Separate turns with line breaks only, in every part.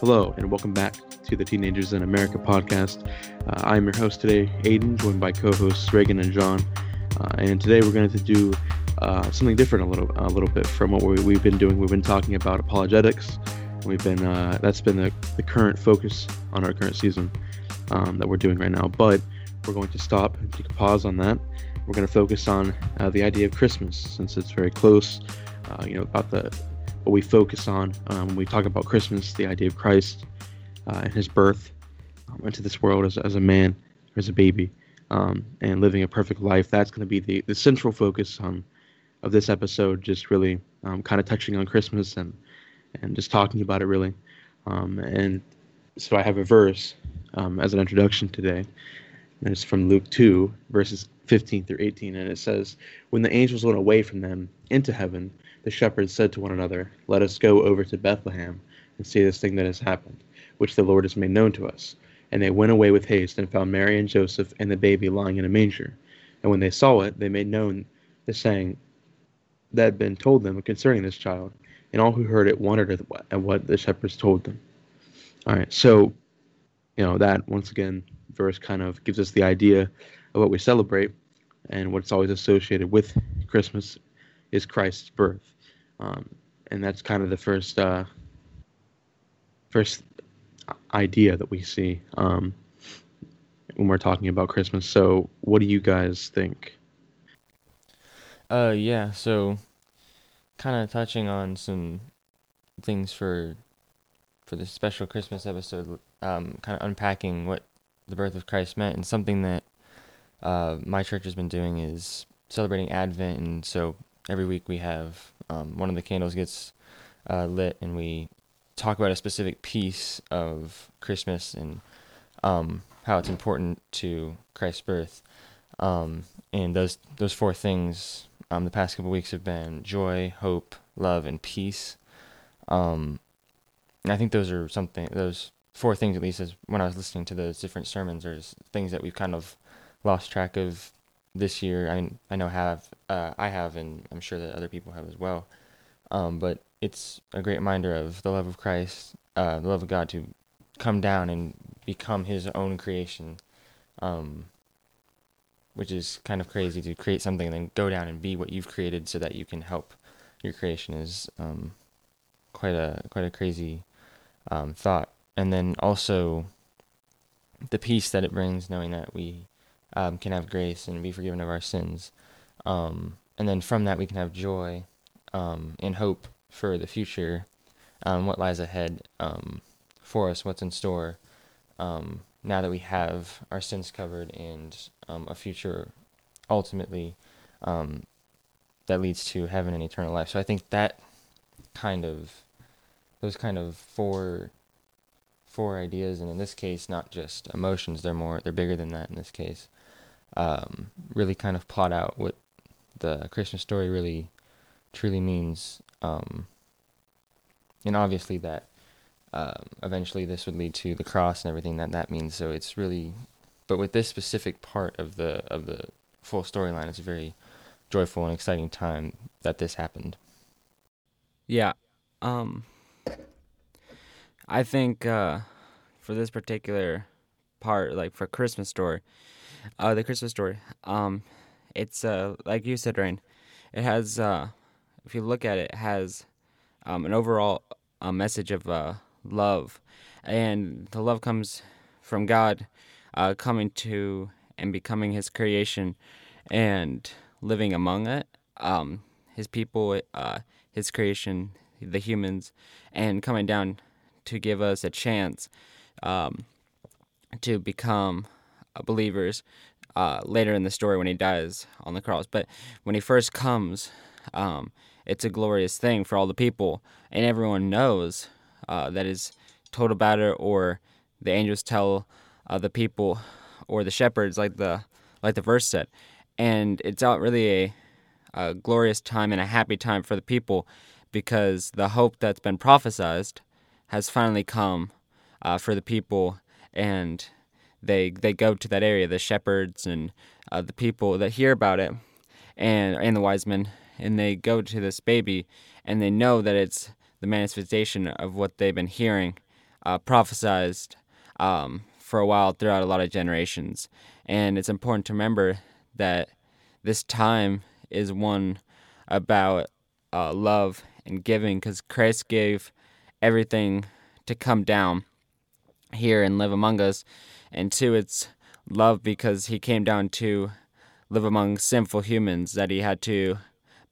Hello, and welcome back to the Teenagers in America podcast. Uh, I'm your host today, Aiden, joined by co-hosts Reagan and John. Uh, and today we're going to do uh, something different a little, a little bit from what we, have been doing. We've been talking about apologetics. We've been uh, that's been the, the current focus on our current season um, that we're doing right now. But we're going to stop and take a pause on that. We're going to focus on uh, the idea of Christmas since it's very close. Uh, you know about the what we focus on um, when we talk about Christmas, the idea of Christ uh, and his birth um, into this world as, as a man, as a baby, um, and living a perfect life. That's going to be the, the central focus um, of this episode, just really um, kind of touching on Christmas and, and just talking about it really. Um, and so I have a verse as an introduction today. And it's from Luke 2, verses 15 through 18. And it says, When the angels went away from them into heaven, the shepherds said to one another, Let us go over to Bethlehem and see this thing that has happened, which the Lord has made known to us. And they went away with haste and found Mary and Joseph and the baby lying in a manger. And when they saw it, they made known the saying that had been told them concerning this child. And all who heard it wondered at what the shepherds told them. All right, so, you know, that once again, verse kind of gives us the idea of what we celebrate and what's always associated with Christmas is Christ's birth, um, and that's kind of the first uh, first idea that we see um, when we're talking about Christmas. So, what do you guys think?
Uh, yeah. So, kind of touching on some things for for this special Christmas episode. Um, kind of unpacking what the birth of Christ meant, and something that uh, my church has been doing is celebrating Advent, and so every week we have um, one of the candles gets uh, lit and we talk about a specific piece of Christmas and um, how it's important to Christ's birth. Um, and those those four things um, the past couple weeks have been joy, hope, love, and peace. Um, and I think those are something those four things at least as when I was listening to those different sermons, there's things that we've kind of lost track of this year. I I know have uh, I have, and I'm sure that other people have as well. Um, but it's a great reminder of the love of Christ, uh, the love of God to come down and become His own creation, um, which is kind of crazy to create something and then go down and be what you've created so that you can help your creation is um, quite a quite a crazy um, thought. And then also the peace that it brings, knowing that we um, can have grace and be forgiven of our sins. Um, and then from that, we can have joy um, and hope for the future, um, what lies ahead um, for us, what's in store. Um, now that we have our sins covered and a future ultimately that leads to heaven and eternal life. So I think that kind of those kind of four four ideas and in this case not just emotions they're more they're bigger than that in this case um, really kind of plot out what the Christmas story really truly means. Um, and obviously that um, eventually this would lead to the cross and everything that that means. So it's really, but with this specific part of the of the full storyline, it's a very joyful and exciting time that this happened.
Yeah, um, I think uh, for this particular part, like for Christmas story, uh, the Christmas story. Um, it's uh, like you said, Reagan. It has, uh, if you look at it, it has um, an overall uh, message of uh, love, and the love comes from God, uh, coming to and becoming His creation, and living among it. Um, his people, uh, His creation, the humans, and coming down to give us a chance um, to become believers uh, later in the story when he dies on the cross. But when he first comes, um, it's a glorious thing for all the people, and everyone knows uh, that is told about it, or the angels tell uh, the people or the shepherds, like the like the verse said, and it's out really a, a glorious time and a happy time for the people because the hope that's been prophesied has finally come uh, for the people and they they go to that area, the shepherds and uh, the people that hear about it, and and the wise men, and they go to this baby, and they know that it's the manifestation of what they've been hearing uh, prophesized um, for a while throughout a lot of generations. And it's important to remember that this time is one about uh, love and giving because Christ gave everything to come down here and live among us. And two, it's love because he came down to live among sinful humans that he had to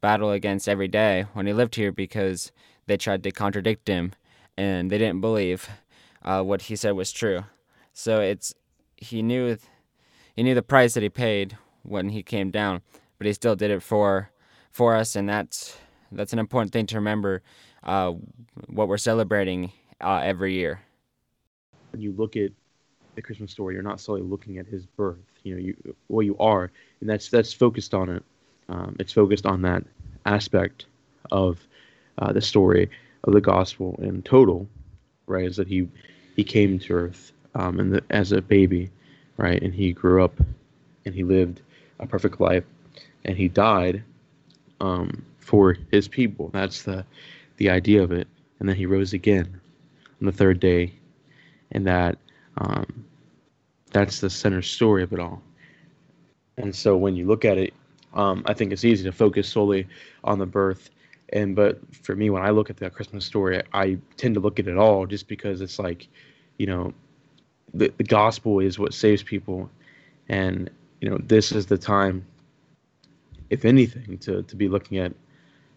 battle against every day when he lived here because they tried to contradict him and they didn't believe uh, what he said was true. So it's he knew he knew the price that he paid when he came down, but he still did it for for us, and that's that's an important thing to remember. Uh, what we're celebrating uh, every year.
When you look at the Christmas story, you're not solely looking at his birth. You know, you well, you are, and that's that's focused on it. Um, it's focused on that aspect of uh, the story of the gospel in total, right? Is that he he came to earth um, and as a baby, right? And he grew up and he lived a perfect life, and he died um, for his people. That's the the idea of it. And then he rose again on the third day, and that um, that's the center story of it all. And so when you look at it, um, I think it's easy to focus solely on the birth. And but for me, when I look at the Christmas story, I tend to look at it all just because it's like, you know, the, the gospel is what saves people, and you know this is the time, if anything, to to be looking at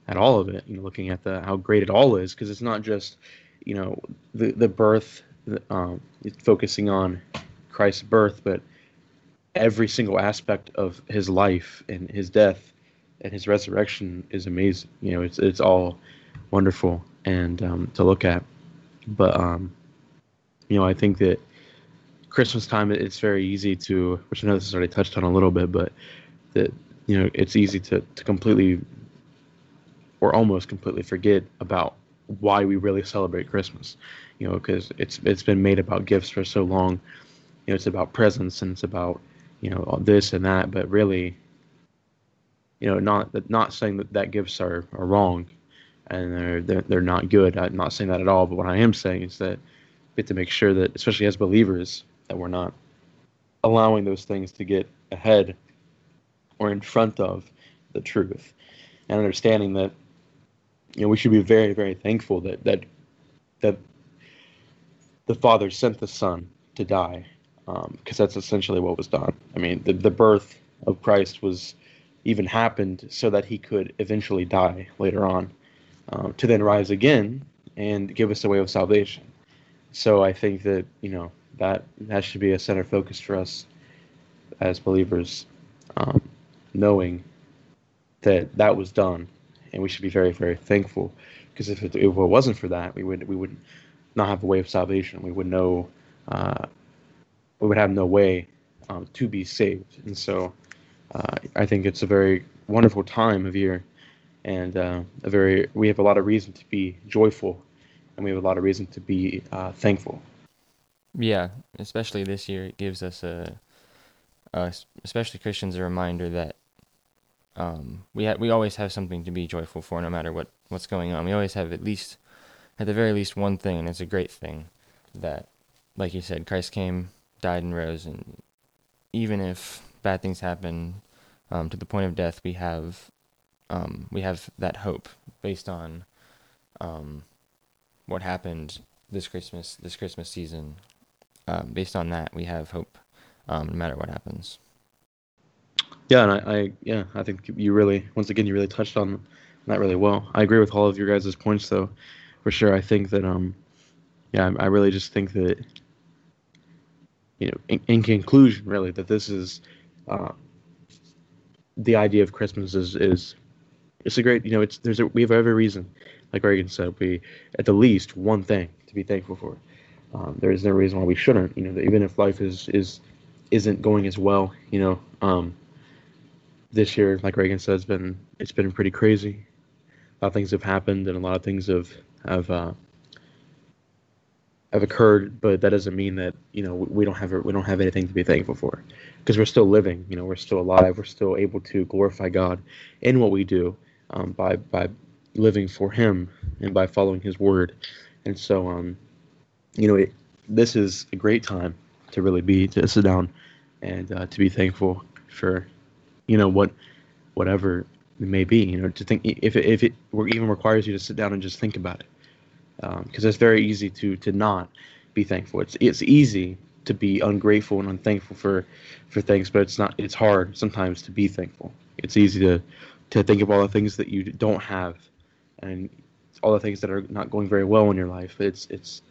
at all of it. You know, looking at the how great it all is, because it's not just you know the the birth, um, focusing on Christ's birth, but every single aspect of his life and his death and his resurrection is amazing. You know, it's it's all wonderful and um, to look at. But um, you know, I think that Christmas time, it's very easy to, which I know this is already touched on a little bit, but that you know, it's easy to to completely or almost completely forget about why we really celebrate Christmas. You know, because it's it's been made about gifts for so long. You know, it's about presents and it's about you know all this and that, but really, you know, not not saying that that gifts are, are wrong, and they're, they're they're not good. I'm not saying that at all. But what I am saying is that we have to make sure that, especially as believers, that we're not allowing those things to get ahead or in front of the truth, and understanding that you know we should be very very thankful that that that the Father sent the Son to die because um, that's essentially what was done. I mean, the, the birth of Christ was even happened so that he could eventually die later on, um, to then rise again and give us a way of salvation. So I think that you know that that should be a center focus for us as believers, um, knowing that that was done, and we should be very very thankful. Because if it, if it wasn't for that, we would we would not have a way of salvation. We would know. Uh, we would have no way um, to be saved. And so uh, I think it's a very wonderful time of year and uh, a very we have a lot of reason to be joyful and we have a lot of reason to be uh, thankful.
Yeah, especially this year, it gives us a, a especially Christians a reminder that um, we ha- we always have something to be joyful for, no matter what what's going on. We always have at least, at the very least, one thing, and it's a great thing that, like you said, Christ came died and rose, and even if bad things happen um, to the point of death, we have um, we have that hope based on um, what happened this Christmas this Christmas season. Um, based on that, we have hope um, no matter what happens.
Yeah, and I, I, yeah I think you really once again you really touched on that really well. I agree with all of your guys' points though, for sure. I think that um yeah I, I really just think that you know, in, in conclusion, really, that this is uh, the idea of Christmas is is it's a great, you know, it's there's a we have every reason, like Reagan said, we at the least one thing to be thankful for. Um, there is no reason why we shouldn't, you know, even if life is is isn't going as well, you know. Um, this year, like Reagan said, has been it's been pretty crazy. A lot of things have happened, and a lot of things have have uh, have occurred, but that doesn't mean that you know we don't have we don't have anything to be thankful for, because we're still living. You know, we're still alive. We're still able to glorify God in what we do um, by by living for Him and by following His word. And so, um, you know, it, this is a great time to really be to sit down and uh, to be thankful for, you know, what, whatever it may be. You know, to think if it, if it even requires you to sit down and just think about it, because um, it's very easy to to not be thankful. It's it's easy to be ungrateful and unthankful for for things, but it's not. It's hard sometimes to be thankful. It's easy to to think of all the things that you don't have, and all the things that are not going very well in your life. It's it's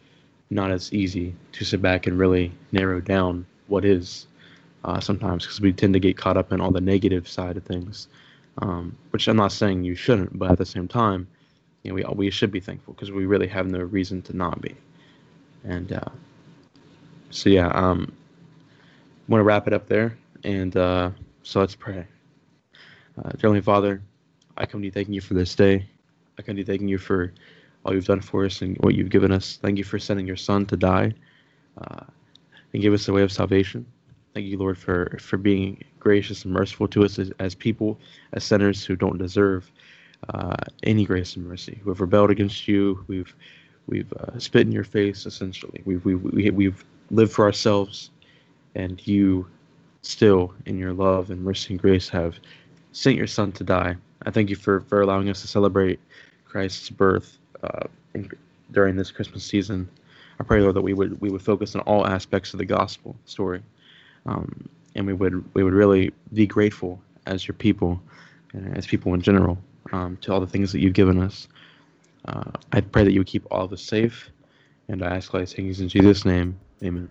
not as easy to sit back and really narrow down what is uh, sometimes because we tend to get caught up in all the negative side of things, um, which I'm not saying you shouldn't, but at the same time, you know, we we should be thankful because we really have no reason to not be, and uh, so yeah, um, want to wrap it up there, and uh, so let's pray. Uh, Heavenly Father, I come to you thanking you for this day. I come to you thanking you for all you've done for us and what you've given us. Thank you for sending your Son to die uh, and give us the way of salvation. Thank you, Lord, for, for being gracious and merciful to us as, as people, as sinners who don't deserve uh, any grace and mercy, who have rebelled against you, we've we've uh, spit in your face, essentially. We've, we've, we, we've lived for ourselves, and you still, in your love and mercy and grace, have sent your Son to die. I thank you for, for allowing us to celebrate Christ's birth uh, in, during this Christmas season. I pray, Lord, that we would we would focus on all aspects of the gospel story, um, and we would we would really be grateful as your people, and as people in general, um, to all the things that you've given us. Uh, I pray that you would keep all of us safe, and I ask all these things in Jesus' name. Amen.